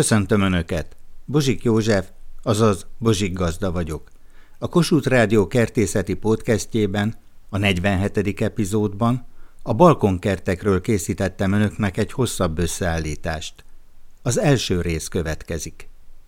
Köszöntöm Önöket! Bozsik József, azaz Bozsik Gazda vagyok. A Kossuth Rádió kertészeti podcastjében, a 47. epizódban a balkonkertekről készítettem Önöknek egy hosszabb összeállítást. Az első rész következik.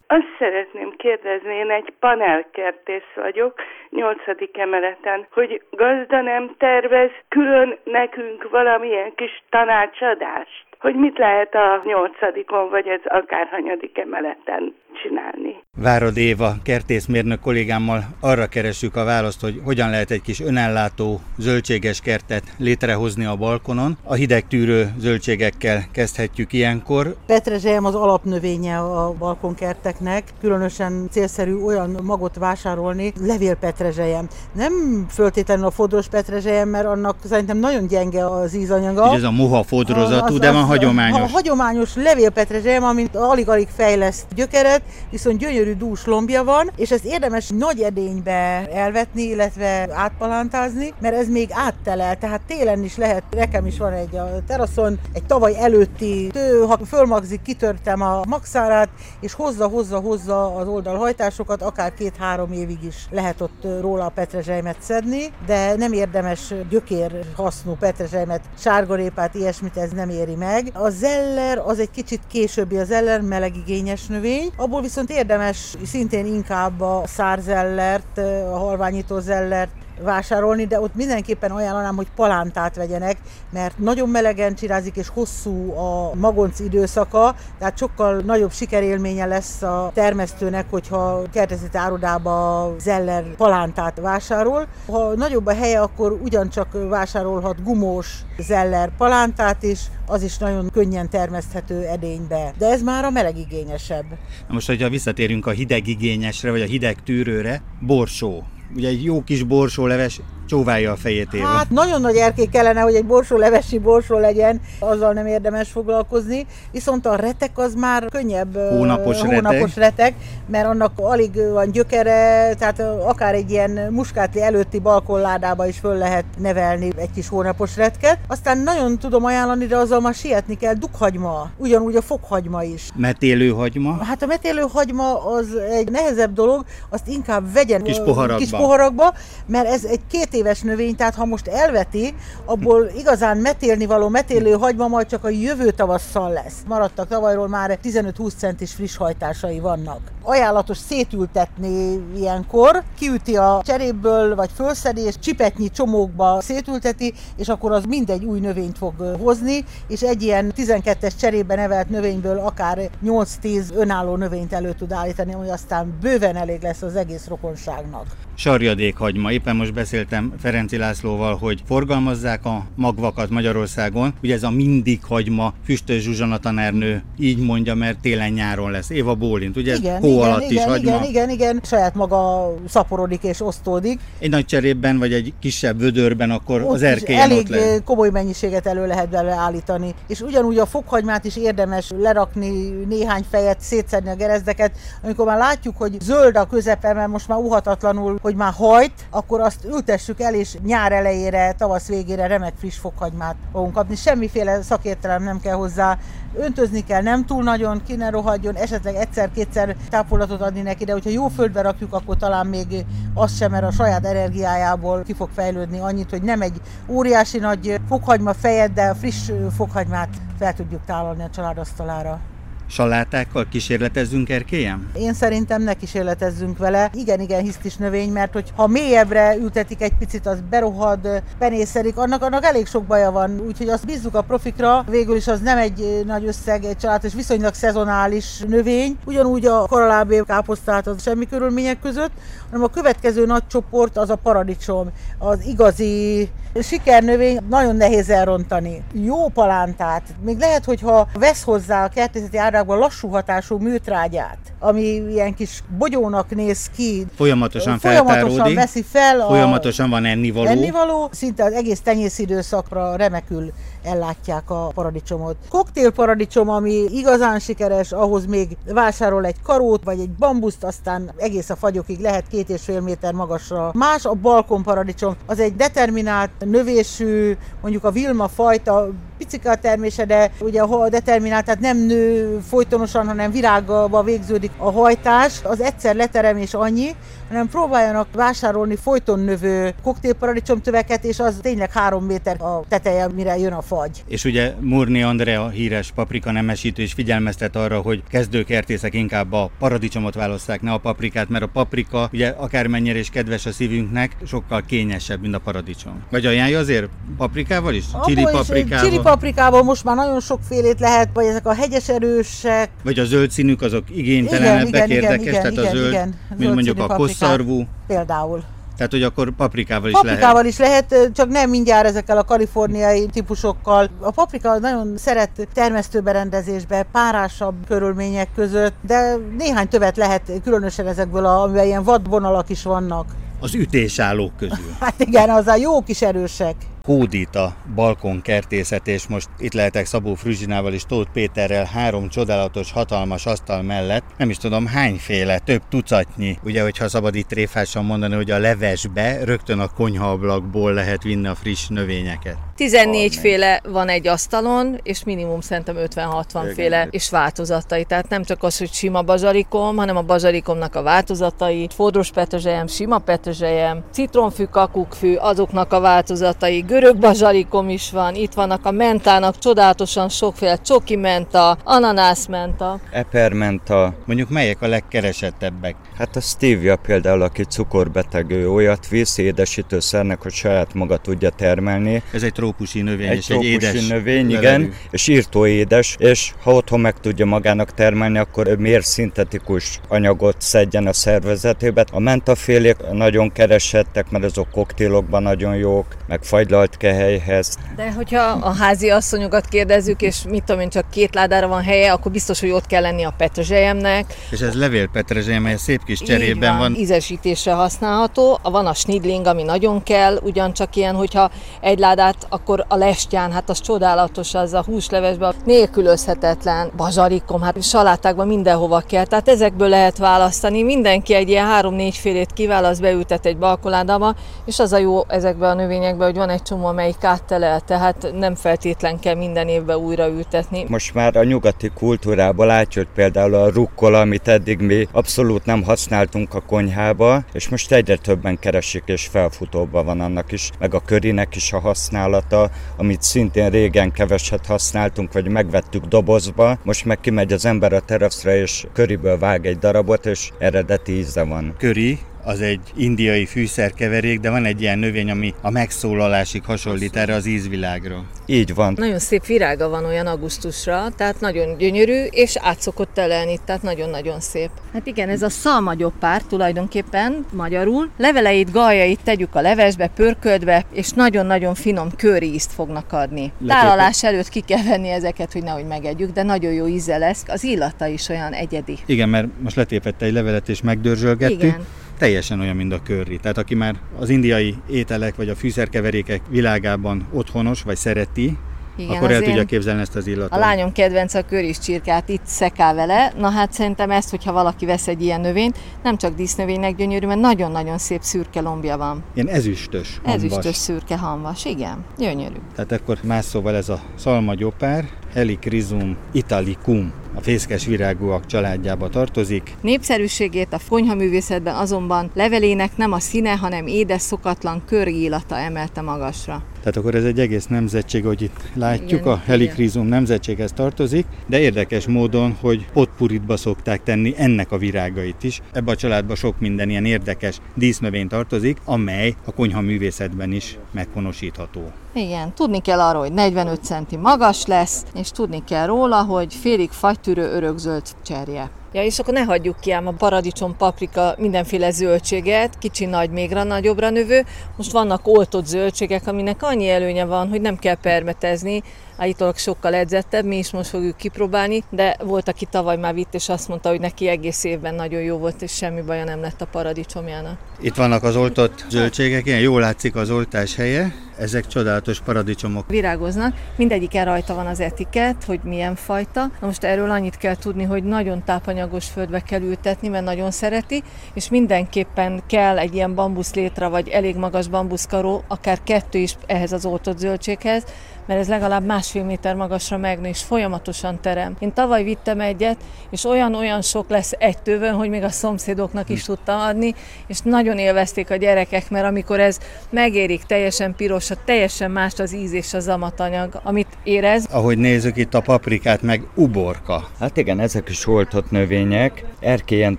Azt szeretném kérdezni, én egy panelkertész vagyok, nyolcadik emeleten, hogy gazda nem tervez külön nekünk valamilyen kis tanácsadást? Hogy mit lehet a nyolcadikon, vagy ez akárhanyadik emeleten csinálni. Várad Éva kertészmérnök kollégámmal arra keresünk a választ, hogy hogyan lehet egy kis önellátó zöldséges kertet létrehozni a balkonon. A hideg tűrő zöldségekkel kezdhetjük ilyenkor. Petrezselyem az alapnövénye a balkonkerteknek, különösen célszerű olyan magot vásárolni, levélpetrezselyem. Nem föltétlenül a fodros petrezselyem, mert annak szerintem nagyon gyenge az ízanyaga. Így ez a moha fodrozatú, de van hagyományos. A hagyományos levélpetrezselyem, amit alig-alig fejleszt gyökeret, viszont gyönyörű dús lombja van, és ezt érdemes nagy edénybe elvetni, illetve átpalántázni, mert ez még áttelel, tehát télen is lehet, nekem is van egy a teraszon, egy tavaly előtti tő, ha fölmagzik, kitörtem a maxárát, és hozza, hozza, hozza az oldalhajtásokat, akár két-három évig is lehet ott róla a petrezselymet szedni, de nem érdemes gyökér hasznú petrezselymet, sárgarépát, ilyesmit ez nem éri meg. A zeller az egy kicsit későbbi, a zeller melegigényes növény, abból Abból viszont érdemes szintén inkább a szárzellert, a halványító zellert vásárolni, de ott mindenképpen ajánlanám, hogy palántát vegyenek, mert nagyon melegen csirázik, és hosszú a magonc időszaka, tehát sokkal nagyobb sikerélménye lesz a termesztőnek, hogyha kertészeti árodába zeller palántát vásárol. Ha nagyobb a helye, akkor ugyancsak vásárolhat gumós zeller palántát is, az is nagyon könnyen termeszthető edénybe. De ez már a melegigényesebb. Na most, hogyha visszatérünk a hidegigényesre, vagy a hideg tűrőre, borsó ugye egy jó kis borsóleves csóválja a fejét éve. Hát nagyon nagy erkély kellene, hogy egy borsó levesi borsó legyen, azzal nem érdemes foglalkozni, viszont a retek az már könnyebb hónapos, hónapos retek. retek, mert annak alig van gyökere, tehát akár egy ilyen muskátli előtti balkonládába is föl lehet nevelni egy kis hónapos retket. Aztán nagyon tudom ajánlani, de azzal már sietni kell, dukhagyma, ugyanúgy a fokhagyma is. Metélőhagyma? Hát a metélőhagyma az egy nehezebb dolog, azt inkább vegyen kis poharakba, kis poharakba mert ez egy két éves növény, tehát ha most elveti, abból igazán metélni való metélő hagyma majd csak a jövő tavasszal lesz. Maradtak tavalyról már 15-20 centis friss hajtásai vannak. Ajánlatos szétültetni ilyenkor, kiüti a cseréből, vagy fölszedi, és csipetnyi csomókba szétülteti, és akkor az mindegy új növényt fog hozni, és egy ilyen 12-es cserében nevelt növényből akár 8-10 önálló növényt elő tud állítani, ami aztán bőven elég lesz az egész rokonságnak. Sarjadékhagyma. Éppen most beszéltem Ferenci Lászlóval, hogy forgalmazzák a magvakat Magyarországon. Ugye ez a mindig hagyma, Füstös Zsuzsana tanárnő így mondja, mert télen-nyáron lesz. Éva Bólint, ugye igen, hó igen, alatt igen, is hagyma. Igen, igen, igen, saját maga szaporodik és osztódik. Egy nagy cserében, vagy egy kisebb vödörben, akkor ott az erkélyen elég ott lehet. komoly mennyiséget elő lehet belőle állítani. És ugyanúgy a fokhagymát is érdemes lerakni néhány fejet, szétszedni a gerezdeket, amikor már látjuk, hogy zöld a közepe, mert most már uhatatlanul hogy már hajt, akkor azt ültessük el, és nyár elejére, tavasz végére remek friss fokhagymát fogunk kapni. Semmiféle szakértelem nem kell hozzá, öntözni kell, nem túl nagyon, ki ne rohadjon, esetleg egyszer-kétszer tápolatot adni neki, de hogyha jó földbe rakjuk, akkor talán még az sem, mert a saját energiájából ki fog fejlődni annyit, hogy nem egy óriási nagy fokhagyma fejed, de friss fokhagymát fel tudjuk tálalni a családasztalára salátákkal kísérletezzünk erkélyen? Én szerintem ne kísérletezzünk vele. Igen, igen, hisztis növény, mert hogy ha mélyebbre ültetik egy picit, az berohad, penészedik, annak, annak elég sok baja van, úgyhogy azt bízzuk a profikra. Végül is az nem egy nagy összeg, egy család, és viszonylag szezonális növény. Ugyanúgy a karalábé káposztát az semmi körülmények között, hanem a következő nagy csoport az a paradicsom, az igazi sikernövény, nagyon nehéz elrontani. Jó palántát, még lehet, hogyha vesz hozzá a kertészeti árákban lassú hatású műtrágyát, ami ilyen kis bogyónak néz ki. Folyamatosan Folyamatosan veszi fel. A folyamatosan van ennivaló. Ennivaló, szinte az egész tenyészidőszakra remekül ellátják a paradicsomot. Koktél paradicsom, ami igazán sikeres, ahhoz még vásárol egy karót, vagy egy bambuszt, aztán egész a fagyokig lehet két és fél méter magasra. Más a balkon paradicsom, az egy determinált növésű, mondjuk a Vilma fajta picike a termése, de ugye a determinált, tehát nem nő folytonosan, hanem virágba végződik a hajtás. Az egyszer leteremés annyi, hanem próbáljanak vásárolni folyton növő koktélparadicsomtöveket, és az tényleg három méter a teteje, mire jön a fagy. És ugye Murni Andrea híres paprika nemesítő is figyelmeztet arra, hogy kezdőkertészek inkább a paradicsomot választák, ne a paprikát, mert a paprika ugye akármennyire is kedves a szívünknek, sokkal kényesebb, mint a paradicsom. Vagy ajánlja azért paprikával is? Chili paprikával? Chili paprikával most már nagyon sokfélét lehet, vagy ezek a hegyes erősek. Vagy a zöld színük azok igénytelenebbek, érdekes, igen, tehát igen, a zöld, igen, mint mondjuk a kosszarvú. Például. Tehát, hogy akkor paprikával is paprikával lehet. is lehet, csak nem mindjárt ezekkel a kaliforniai típusokkal. A paprika nagyon szeret termesztőberendezésbe, párásabb körülmények között, de néhány tövet lehet, különösen ezekből, amivel ilyen vadvonalak is vannak. Az ütésállók közül. Hát igen, az a jó kis erősek hódít a balkon kertészet, és most itt lehetek Szabó Fruzsinával és Tóth Péterrel három csodálatos, hatalmas asztal mellett, nem is tudom hányféle, több tucatnyi, ugye, hogyha szabad itt tréfásan mondani, hogy a levesbe rögtön a konyhaablakból lehet vinni a friss növényeket. 14 féle van egy asztalon, és minimum szerintem 50-60 féle és változatai. Tehát nem csak az, hogy sima bazsalikom, hanem a bazsalikomnak a változatai, fodros petrezselyem, sima petrezselyem, citromfű, kakukkfű, azoknak a változatai, görög bazsalikom is van, itt vannak a mentának csodálatosan sokféle csoki menta, ananász menta. Epermenta. Mondjuk melyek a legkeresettebbek? Hát a stevia például, aki cukorbeteg, ő olyat visz édesítőszernek, hogy saját maga tudja termelni. Ez egy trópusi növény, egy és trópusi egy édes növény, levelű. igen, és írtó édes, és ha otthon meg tudja magának termelni, akkor miért szintetikus anyagot szedjen a szervezetébe. A mentafélék nagyon keresettek, mert azok koktélokban nagyon jók, meg fagylalt kehelyhez. De hogyha a házi asszonyokat kérdezzük, és mit tudom én, csak két ládára van helye, akkor biztos, hogy ott kell lenni a petrezselyemnek. És ez levél petrezselyem, mely szép kis cserében van. van. Ízesítésre használható. Van a snidling, ami nagyon kell, ugyancsak ilyen, hogyha egy ládát akkor a lestján, hát az csodálatos, az a húslevesben nélkülözhetetlen, bazsalikom, hát salátákban mindenhova kell, tehát ezekből lehet választani. Mindenki egy ilyen három-négy félét kiválaszt, beültet egy balkoládába, és az a jó ezekben a növényekben, hogy van egy csomó, amelyik áttelel, tehát nem feltétlen kell minden évben újra ültetni. Most már a nyugati kultúrában látjuk például a rukkola, amit eddig mi abszolút nem használtunk a konyhába, és most egyre többen keresik, és felfutóban van annak is, meg a körinek is a használat használata, amit szintén régen keveset használtunk, vagy megvettük dobozba, most meg kimegy az ember a teraszra, és köriből vág egy darabot, és eredeti íze van. Köri, az egy indiai fűszerkeverék, de van egy ilyen növény, ami a megszólalásig hasonlít erre az ízvilágra. Így van. Nagyon szép virága van olyan augusztusra, tehát nagyon gyönyörű, és át szokott telelni, tehát nagyon-nagyon szép. Hát igen, ez a szalmagyoppár tulajdonképpen magyarul. Leveleit, galjait tegyük a levesbe, pörködve, és nagyon-nagyon finom ízt fognak adni. Tálalás előtt ki kell venni ezeket, hogy nehogy megegyük, de nagyon jó íze lesz. Az illata is olyan egyedi. Igen, mert most letépette egy levelet és megdörzsölgettük. Igen teljesen olyan, mint a curry. Tehát aki már az indiai ételek vagy a fűszerkeverékek világában otthonos, vagy szereti, igen, akkor el tudja képzelni ezt az illatot. A lányom kedvenc a köris csirkát, itt szekál vele. Na hát szerintem ezt, hogyha valaki vesz egy ilyen növényt, nem csak dísznövénynek gyönyörű, mert nagyon-nagyon szép szürke lombja van. Ilyen ezüstös, hamvas. Ezüstös szürke hamvas, igen, gyönyörű. Tehát akkor más szóval ez a szalmagyopár, Helichrysum italicum a fészkes virágúak családjába tartozik. Népszerűségét a konyhaművészetben azonban levelének nem a színe, hanem édes, szokatlan körillata emelte magasra. Tehát akkor ez egy egész nemzetség, hogy itt látjuk, igen, a helikrizum nemzetséghez tartozik, de érdekes módon, hogy potpuritba szokták tenni ennek a virágait is. Ebbe a családba sok minden ilyen érdekes dísznövény tartozik, amely a konyha művészetben is meghonosítható. Igen, tudni kell arról, hogy 45 centi magas lesz, és tudni kell róla, hogy félig fagytűrő örökzöld cserje. Ja, és akkor ne hagyjuk ki ám a paradicsom, paprika, mindenféle zöldséget, kicsi, nagy, még nagyobbra növő. Most vannak oltott zöldségek, aminek annyi előnye van, hogy nem kell permetezni, állítólag sokkal edzettebb, mi is most fogjuk kipróbálni, de volt, aki tavaly már vitt, és azt mondta, hogy neki egész évben nagyon jó volt, és semmi baja nem lett a paradicsomjának. Itt vannak az oltott zöldségek, ilyen jól látszik az oltás helye, Ezek csodálatos paradicsomok. Virágoznak, mindegyiken rajta van az etikett, hogy milyen fajta. Na most erről annyit kell tudni, hogy nagyon tápanyagos földbe kell ültetni, mert nagyon szereti, és mindenképpen kell egy ilyen bambuszlétra, vagy elég magas bambuszkaró, akár kettő is ehhez az oltott zöldséghez, mert ez legalább másfél méter magasra megnő, és folyamatosan terem. Én tavaly vittem egyet, és olyan-olyan sok lesz egy tövön, hogy még a szomszédoknak is tudtam adni, és nagyon élvezték a gyerekek, mert amikor ez megérik teljesen piros, teljesen más az íz és a zamatanyag, amit érez. Ahogy nézzük itt a paprikát, meg uborka. Hát igen, ezek is oltott növények, erkélyen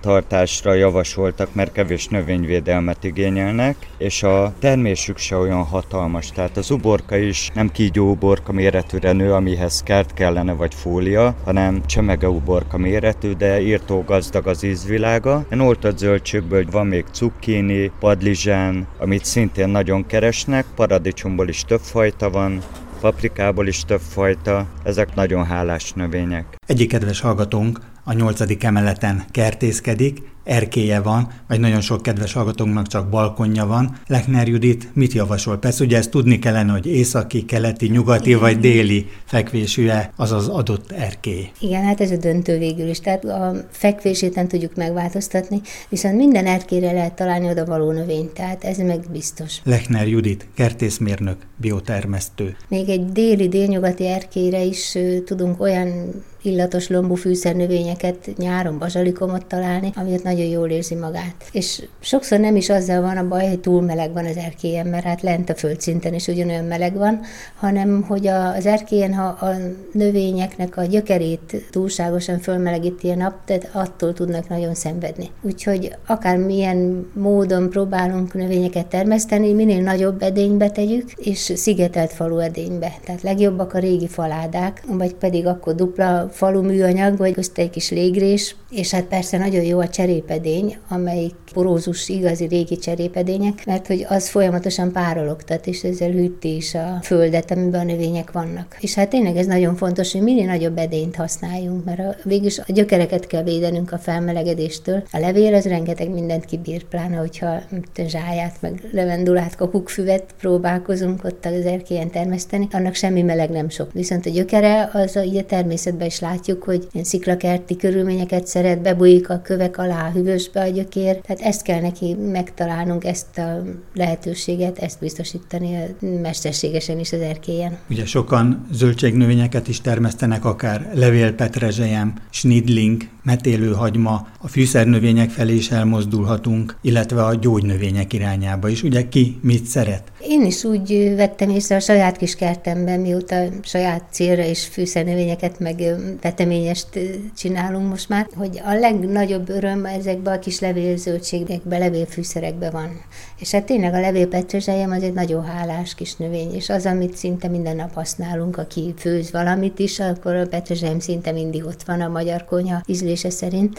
tartásra javasoltak, mert kevés növényvédelmet igényelnek, és a termésük se olyan hatalmas, tehát az uborka is nem kígyó uborka méretűre nő, amihez kert kellene vagy fólia, hanem csemege uborka méretű, de írtó gazdag az ízvilága. En oltott zöldségből van még cukkini, padlizsán, amit szintén nagyon keresnek, paradicsomból is több fajta van, paprikából is több fajta, ezek nagyon hálás növények. Egyik kedves hallgatónk a nyolcadik emeleten kertészkedik, erkéje van, vagy nagyon sok kedves hallgatónknak csak balkonja van. Lechner Judit mit javasol? Persze ugye ezt tudni kellene, hogy északi, keleti, nyugati Igen. vagy déli fekvésűe az az adott erkély. Igen, hát ez a döntő végül is. Tehát a fekvését nem tudjuk megváltoztatni, viszont minden erkére lehet találni oda való növényt, tehát ez meg biztos. Lechner Judit, kertészmérnök, biotermesztő. Még egy déli, délnyugati erkére is tudunk olyan illatos lombú fűszernövényeket, nyáron bazsalikomot találni, amit nagyon jól érzi magát. És sokszor nem is azzal van a baj, hogy túl meleg van az erkélyen, mert hát lent a földszinten is ugyanolyan meleg van, hanem hogy az erkélyen, ha a növényeknek a gyökerét túlságosan fölmelegíti a nap, tehát attól tudnak nagyon szenvedni. Úgyhogy akármilyen módon próbálunk növényeket termeszteni, minél nagyobb edénybe tegyük, és szigetelt falu edénybe. Tehát legjobbak a régi faládák, vagy pedig akkor dupla falu műanyag, vagy közt egy kis légrés, és hát persze nagyon jó a cserépedény, amelyik porózus, igazi régi cserépedények, mert hogy az folyamatosan párologtat, és ezzel hűti is a földet, amiben a növények vannak. És hát tényleg ez nagyon fontos, hogy minél nagyobb edényt használjunk, mert a, végülis a gyökereket kell védenünk a felmelegedéstől. A levél az rengeteg mindent kibír, pláne, hogyha zsáját, meg levendulát, kakukkfüvet próbálkozunk ott az erkélyen termeszteni, annak semmi meleg nem sok. Viszont a gyökere, az a, így természetben is látjuk, hogy ilyen sziklakerti körülményeket szeret, bebújik a kövek alá, hűvösbe a gyökér, tehát ezt kell neki megtalálnunk, ezt a lehetőséget, ezt biztosítani mesterségesen is az erkélyen. Ugye sokan zöldségnövényeket is termesztenek, akár levélpetrezselyem, snidling, metélőhagyma, a fűszernövények felé is elmozdulhatunk, illetve a gyógynövények irányába is. Ugye ki mit szeret? Én is úgy vettem észre a saját kis kertemben, mióta saját célra és fűszernövényeket meg veteményest csinálunk most már, hogy a legnagyobb öröm ezekben a kis levélzöldségekben, levélfűszerekben van. És hát tényleg a levélpetrezselyem az egy nagyon hálás kis növény, és az, amit szinte minden nap használunk, aki főz valamit is, akkor a petrezselyem szinte mindig ott van a magyar konyha ízlése szerint.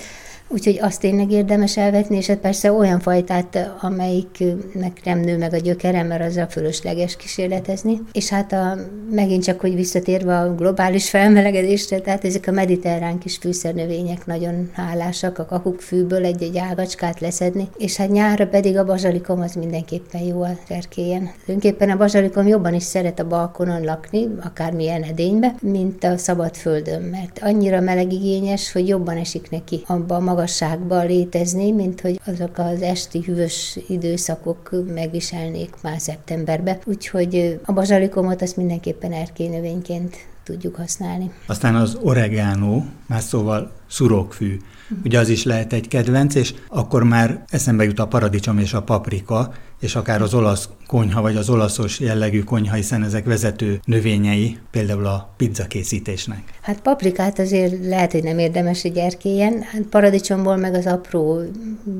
Úgyhogy azt tényleg érdemes elvetni, és hát persze olyan fajtát, amelyiknek nem nő meg a gyökere, mert az a fölösleges kísérletezni. És hát a, megint csak, hogy visszatérve a globális felmelegedésre, tehát ezek a mediterrán kis fűszernövények nagyon hálásak, a kakukkfűből egy-egy ágacskát leszedni, és hát nyárra pedig a bazsalikom az mindenképpen jó a erkélyen. Tulajdonképpen a bazsalikom jobban is szeret a balkonon lakni, akármilyen edénybe, mint a szabad földön, mert annyira melegigényes, hogy jobban esik neki abba a magasságban létezni, mint hogy azok az esti hűvös időszakok megviselnék már szeptemberbe. Úgyhogy a bazsalikomot azt mindenképpen erkélynövényként tudjuk használni. Aztán az oregano, más szóval szurokfű, ugye az is lehet egy kedvenc, és akkor már eszembe jut a paradicsom és a paprika, és akár az olasz konyha, vagy az olaszos jellegű konyha, hiszen ezek vezető növényei, például a pizza készítésnek. Hát paprikát azért lehet, hogy nem érdemes egy erkélyen, hát paradicsomból meg az apró,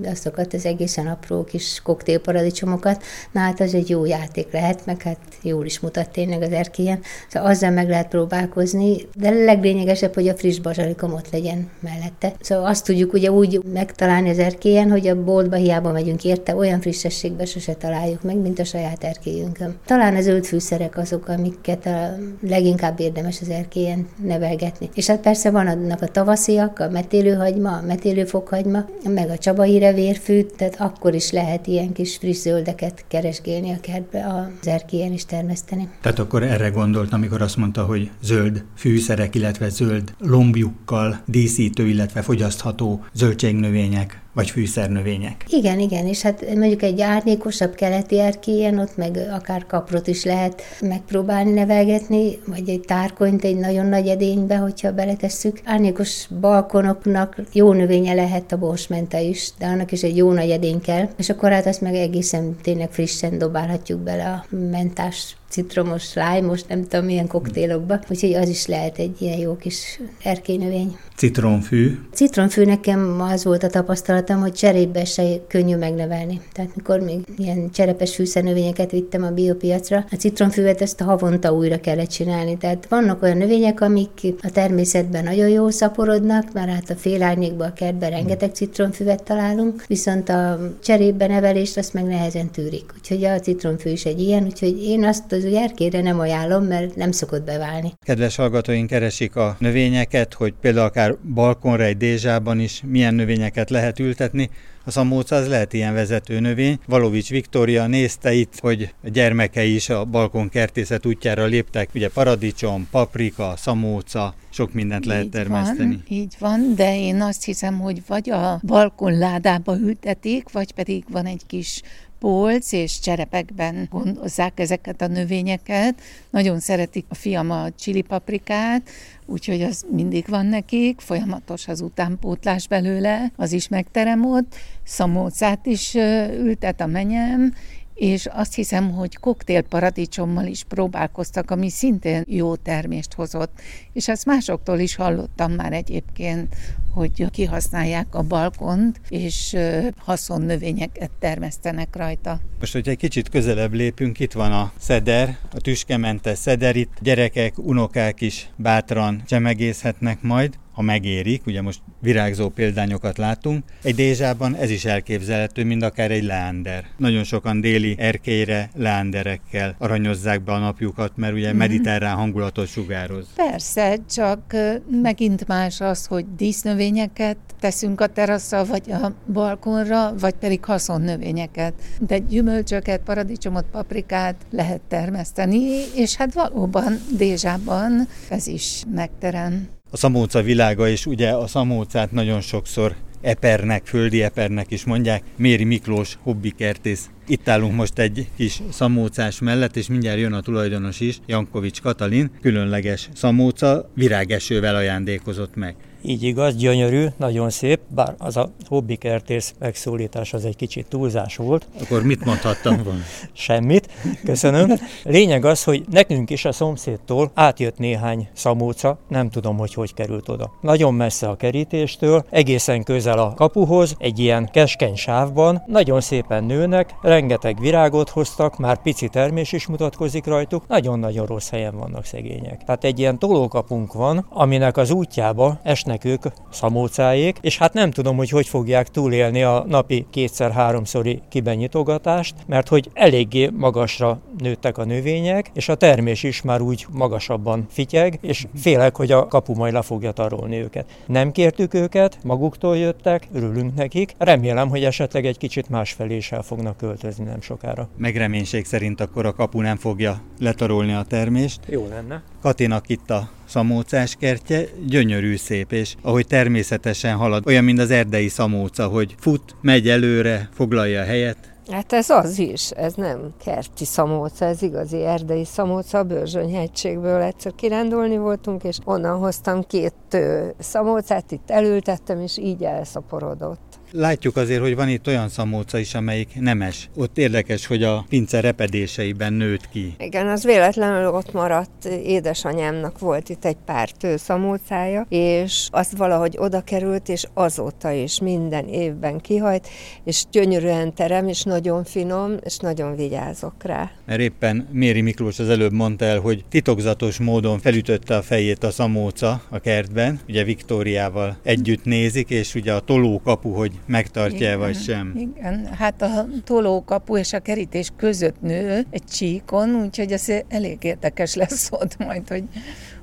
azokat az egészen apró kis koktélparadicsomokat, na hát az egy jó játék lehet, meg hát jól is mutat tényleg az erkélyen, szóval azzal meg lehet próbálkozni, de leglényegesebb, hogy a friss bazsalikom ott legyen mellette. Szóval azt tudjuk ugye úgy megtalálni az erkélyen, hogy a boltba hiába megyünk érte, olyan frissességbe sose találjuk meg, mint a saját erkélyünkön. Talán a zöld fűszerek azok, amiket a leginkább érdemes az erkélyen nevelgetni. És hát persze van annak a tavasziak, a metélőhagyma, a metélőfokhagyma, meg a csabai revérfű, tehát akkor is lehet ilyen kis friss zöldeket keresgélni a kertbe, az erkélyen is termeszteni. Tehát akkor erre gondolt, amikor azt mondta, hogy zöld fűszerek, illetve zöld lombjukkal díszítő, illetve fogyasztható zöldségnövények vagy fűszernövények. Igen, igen, és hát mondjuk egy árnyékosabb keleti erkélyen ott meg akár kaprot is lehet megpróbálni nevelgetni, vagy egy tárkonyt egy nagyon nagy edénybe, hogyha beletesszük. Árnyékos balkonoknak jó növénye lehet a borsmente is, de annak is egy jó nagy edény kell, és akkor hát azt meg egészen tényleg frissen dobálhatjuk bele a mentás citromos, most nem tudom milyen koktélokba, úgyhogy az is lehet egy ilyen jó kis erkélynövény. Citromfű? Citromfű nekem az volt a tapasztalatom, hogy cserébe se könnyű megnevelni. Tehát mikor még ilyen cserepes fűszernövényeket vittem a biopiacra, a citromfűvet ezt a havonta újra kellett csinálni. Tehát vannak olyan növények, amik a természetben nagyon jól szaporodnak, mert hát a félárnyékban a kertben rengeteg citromfüvet találunk, viszont a cserébe nevelést azt meg nehezen tűrik. Úgyhogy a citromfű is egy ilyen, úgyhogy én azt az erkére nem ajánlom, mert nem szokott beválni. Kedves hallgatóink keresik a növényeket, hogy például akár balkonra egy dézsában is milyen növényeket lehet ültetni. A szamóca az lehet ilyen vezető növény. Valovics Viktória nézte itt, hogy a gyermekei is a balkon kertészet útjára léptek. Ugye paradicsom, paprika, szamóca, sok mindent így lehet termeszteni. Van, így van, de én azt hiszem, hogy vagy a balkon ládába ültetik, vagy pedig van egy kis polc és cserepekben gondozzák ezeket a növényeket. Nagyon szeretik a fiam a csili paprikát, úgyhogy az mindig van nekik, folyamatos az utánpótlás belőle, az is megterem ott. Szamócát is ültet a menyem, és azt hiszem, hogy koktélparadicsommal is próbálkoztak, ami szintén jó termést hozott. És ezt másoktól is hallottam már egyébként, hogy kihasználják a balkont, és haszonnövényeket termesztenek rajta. Most, hogyha egy kicsit közelebb lépünk, itt van a szeder, a tüskementes szeder, itt gyerekek, unokák is bátran csemegészhetnek majd ha megérik, ugye most virágzó példányokat látunk. Egy dézsában ez is elképzelhető, mint akár egy leander. Nagyon sokan déli erkélyre leanderekkel aranyozzák be a napjukat, mert ugye mhm. mediterrán hangulatot sugároz. Persze, csak megint más az, hogy dísznövényeket teszünk a teraszra, vagy a balkonra, vagy pedig haszonnövényeket. De gyümölcsöket, paradicsomot, paprikát lehet termeszteni, és hát valóban dézsában ez is megterem a szamóca világa, és ugye a szamócát nagyon sokszor epernek, földi epernek is mondják. Méri Miklós hobbikertész. Itt állunk most egy kis szamócás mellett, és mindjárt jön a tulajdonos is, Jankovics Katalin, különleges szamóca virágesővel ajándékozott meg. Így igaz, gyönyörű, nagyon szép, bár az a hobbikertész megszólítás az egy kicsit túlzás volt. Akkor mit mondhattam volna? Semmit, köszönöm. Lényeg az, hogy nekünk is a szomszédtól átjött néhány szamóca, nem tudom, hogy hogy került oda. Nagyon messze a kerítéstől, egészen közel a kapuhoz, egy ilyen keskeny sávban, nagyon szépen nőnek, rengeteg virágot hoztak, már pici termés is mutatkozik rajtuk, nagyon-nagyon rossz helyen vannak szegények. Tehát egy ilyen tolókapunk van, aminek az útjába esnek lesznek ők szamócáék, és hát nem tudom, hogy hogy fogják túlélni a napi kétszer-háromszori kibenyitogatást, mert hogy eléggé magasra nőttek a növények, és a termés is már úgy magasabban fityeg, és félek, hogy a kapu majd le fogja tarolni őket. Nem kértük őket, maguktól jöttek, örülünk nekik. Remélem, hogy esetleg egy kicsit másfelé is el fognak költözni nem sokára. Megreménység szerint akkor a kapu nem fogja letarolni a termést. Jó lenne. Katinak itt a szamócás kertje, gyönyörű szép, és ahogy természetesen halad, olyan, mint az erdei szamóca, hogy fut, megy előre, foglalja a helyet, Hát ez az is, ez nem kerti szamóca, ez igazi erdei szamóca, a Börzsönyhegységből egyszer kirándulni voltunk, és onnan hoztam két szamócát, itt elültettem, és így elszaporodott. Látjuk azért, hogy van itt olyan szamóca is, amelyik nemes. Ott érdekes, hogy a pince repedéseiben nőtt ki. Igen, az véletlenül ott maradt. Édesanyámnak volt itt egy pár tőszamócája, és az valahogy oda került, és azóta is minden évben kihajt, és gyönyörűen terem, és nagyon finom, és nagyon vigyázok rá. Mert éppen Méri Miklós az előbb mondta el, hogy titokzatos módon felütötte a fejét a szamóca a kertben, ugye Viktóriával együtt nézik, és ugye a tolókapu, hogy megtartja vagy sem. Igen, hát a tolókapu és a kerítés között nő egy csíkon, úgyhogy az elég érdekes lesz ott majd, hogy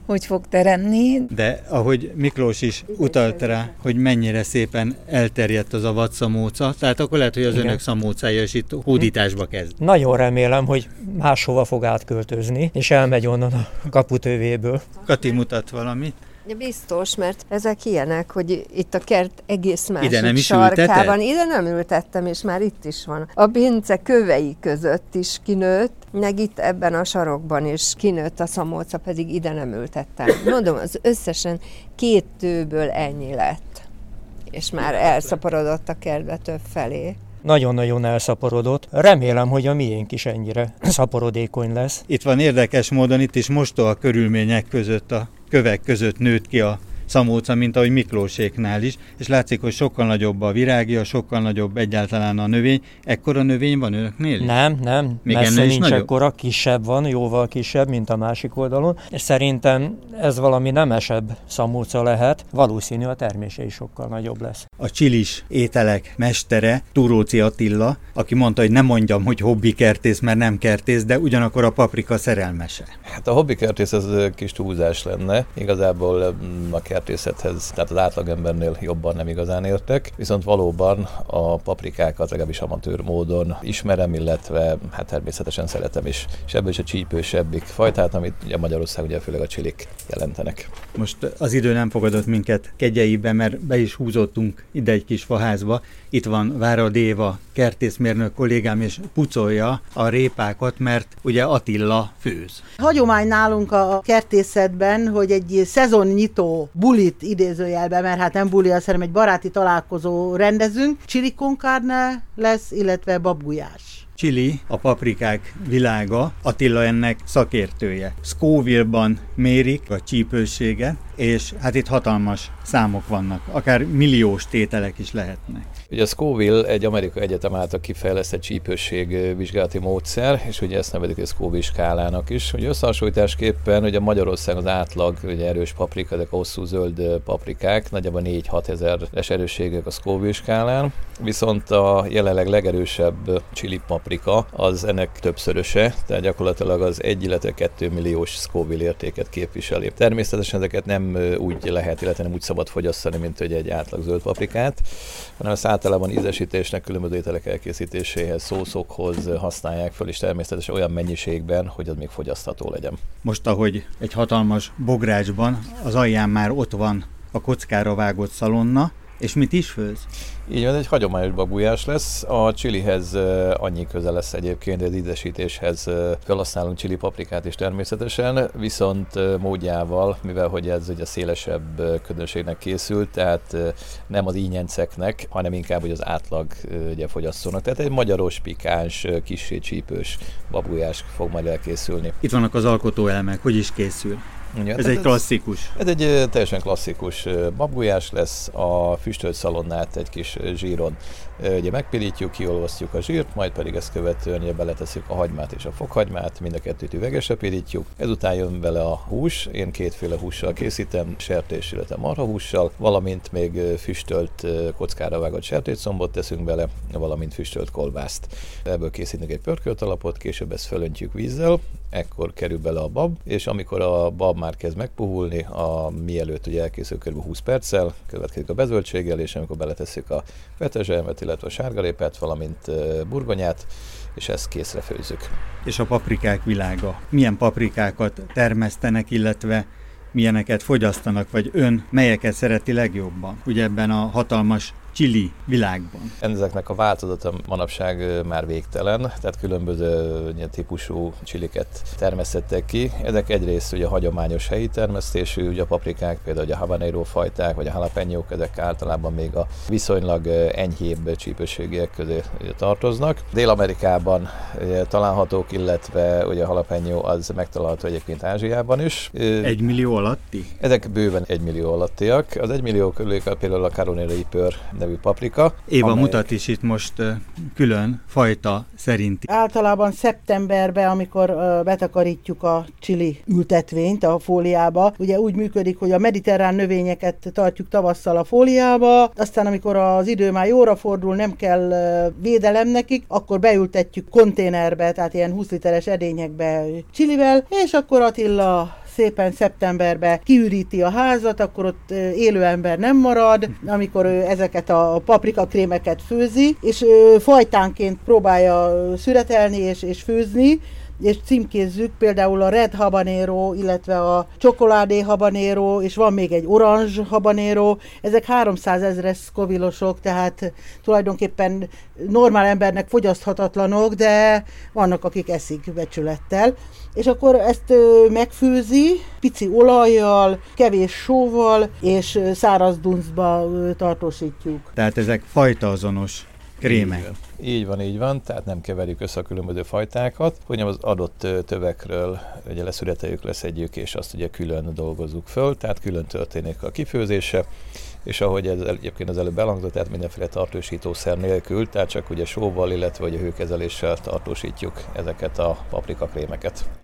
hogy fog teremni. De ahogy Miklós is utalt rá, hogy mennyire szépen elterjedt az a vadszamóca, tehát akkor lehet, hogy az Igen. önök szamócája is itt hódításba kezd. Nagyon remélem, hogy máshova fog átköltözni, és elmegy onnan a kaputővéből. Kati mutat valamit. Ja, biztos, mert ezek ilyenek, hogy itt a kert egész másik Ide nem is sarkában. Ültete? Ide nem ültettem, és már itt is van. A bince kövei között is kinőtt, meg itt ebben a sarokban is kinőtt a szamóca, pedig ide nem ültettem. Mondom, az összesen két tőből ennyi lett, és már elszaporodott a kertbe több felé nagyon-nagyon elszaporodott. Remélem, hogy a miénk is ennyire szaporodékony lesz. Itt van érdekes módon, itt is a körülmények között a kövek között nőtt ki a szamóca, mint ahogy Miklóséknál is, és látszik, hogy sokkal nagyobb a virágja, sokkal nagyobb egyáltalán a növény. Ekkora növény van önöknél? Nem, nem, Még messze nincs nagyobb? ekkora, kisebb van, jóval kisebb, mint a másik oldalon, szerintem ez valami nemesebb szamóca lehet, valószínű a termése is sokkal nagyobb lesz. A csilis ételek mestere, Turóci Attila, aki mondta, hogy nem mondjam, hogy hobbi kertész, mert nem kertész, de ugyanakkor a paprika szerelmese. Hát a hobbi kertész az kis túlzás lenne. Igazából mm, a kertészethez, tehát az átlagembernél jobban nem igazán értek, viszont valóban a paprikákat legalábbis amatőr módon ismerem, illetve hát természetesen szeretem is. És ebből is a csípősebbik fajtát, amit ugye Magyarország ugye főleg a csilik jelentenek. Most az idő nem fogadott minket kegyeibe, mert be is húzottunk ide egy kis faházba. Itt van Vára Déva, kertészmérnök kollégám, és pucolja a répákat, mert ugye Attila főz. Hagyomány nálunk a kertészetben, hogy egy szezonnyitó bulit idézőjelben, mert hát nem buli, hanem egy baráti találkozó rendezünk. Carne lesz, illetve babujás. Chili, a paprikák világa, Attila ennek szakértője. Scoville-ban mérik a csípőséget, és hát itt hatalmas számok vannak, akár milliós tételek is lehetnek. Ugye a Scoville egy amerikai egyetem által kifejlesztett csípőség vizsgálati módszer, és ugye ezt nevezik a Scoville skálának is. Ugye összehasonlításképpen ugye Magyarország az átlag ugye erős paprika, de hosszú zöld paprikák, nagyjából 4-6 ezeres erősségek a Scoville skálán, viszont a jelenleg legerősebb chili paprika az ennek többszöröse, tehát gyakorlatilag az 1, illetve 2 milliós Scoville értéket képviseli. Természetesen ezeket nem úgy lehet, illetve nem úgy szabad fogyasztani, mint hogy egy átlag zöld paprikát, hanem ezt általában ízesítésnek, különböző ételek elkészítéséhez, szószokhoz használják föl, és természetesen olyan mennyiségben, hogy az még fogyasztható legyen. Most, ahogy egy hatalmas bográcsban az alján már ott van a kockára vágott szalonna, és mit is főz? Így van, egy hagyományos babujás lesz. A csilihez annyi köze lesz egyébként, az ízesítéshez felhasználunk csili paprikát is természetesen, viszont módjával, mivel hogy ez ugye szélesebb közönségnek készült, tehát nem az ínyenceknek, hanem inkább hogy az átlag ugye, fogyasztónak. Tehát egy magyaros, pikáns, kissé csípős babujás fog majd elkészülni. Itt vannak az alkotóelemek, hogy is készül? Ja, ez egy klasszikus. Ez, ez egy teljesen klasszikus babgulyás lesz, a füstölt szalonnát egy kis zsíron ugye megpirítjuk, kiolvasztjuk a zsírt, majd pedig ezt követően ugye beleteszünk a hagymát és a fokhagymát, mind a kettőt üvegesre pirítjuk. Ezután jön vele a hús, én kétféle hússal készítem, sertés, illetve marhahússal, valamint még füstölt kockára vágott sertéscombot teszünk bele, valamint füstölt kolbászt. Ebből készítünk egy pörkölt alapot, később ezt fölöntjük vízzel, ekkor kerül bele a bab, és amikor a bab már kezd megpuhulni, a mielőtt ugye elkészül kb. 20 perccel, következik a bezöldséggel, és amikor beletesszük a petezselmet, illetve a sárgalépet, valamint burgonyát, és ezt készre főzzük. És a paprikák világa. Milyen paprikákat termesztenek, illetve milyeneket fogyasztanak, vagy ön melyeket szereti legjobban? Ugye ebben a hatalmas chili világban? Ezeknek a változata manapság már végtelen, tehát különböző típusú csiliket termesztettek ki. Ezek egyrészt ugye hagyományos helyi termesztésű, ugye a paprikák, például a habanero fajták, vagy a jalapeno ezek általában még a viszonylag enyhébb csípőségiek közé tartoznak. Dél-Amerikában találhatók, illetve ugye a jalapeno az megtalálható egyébként Ázsiában is. Egy millió alatti? Ezek bőven egy millió alattiak. Az egy millió körül például a Carolina Reaper nevű paprika. Éva amely... mutat is itt most külön fajta szerinti. Általában szeptemberben, amikor betakarítjuk a csili ültetvényt a fóliába, ugye úgy működik, hogy a mediterrán növényeket tartjuk tavasszal a fóliába, aztán amikor az idő már jóra fordul, nem kell védelem nekik, akkor beültetjük konténerbe, tehát ilyen 20 literes edényekbe csilivel, és akkor Attila szépen szeptemberben kiüríti a házat, akkor ott élő ember nem marad, amikor ő ezeket a paprikakrémeket főzi, és fajtánként próbálja szüretelni és, és főzni, és címkézzük például a red habanero, illetve a csokoládé habanero, és van még egy orange habanero, ezek 300 ezres szkovilosok, tehát tulajdonképpen normál embernek fogyaszthatatlanok, de vannak, akik eszik becsülettel. És akkor ezt megfőzi, pici olajjal, kevés sóval, és száraz duncba tartósítjuk. Tehát ezek fajta azonos krémek. Így van, így van, tehát nem keverjük össze a különböző fajtákat, hanem az adott tövekről ugye leszületeljük, leszedjük, és azt ugye külön dolgozzuk föl, tehát külön történik a kifőzése, és ahogy ez egyébként az előbb elhangzott, tehát mindenféle tartósítószer nélkül, tehát csak ugye sóval, illetve a hőkezeléssel tartósítjuk ezeket a paprikakrémeket.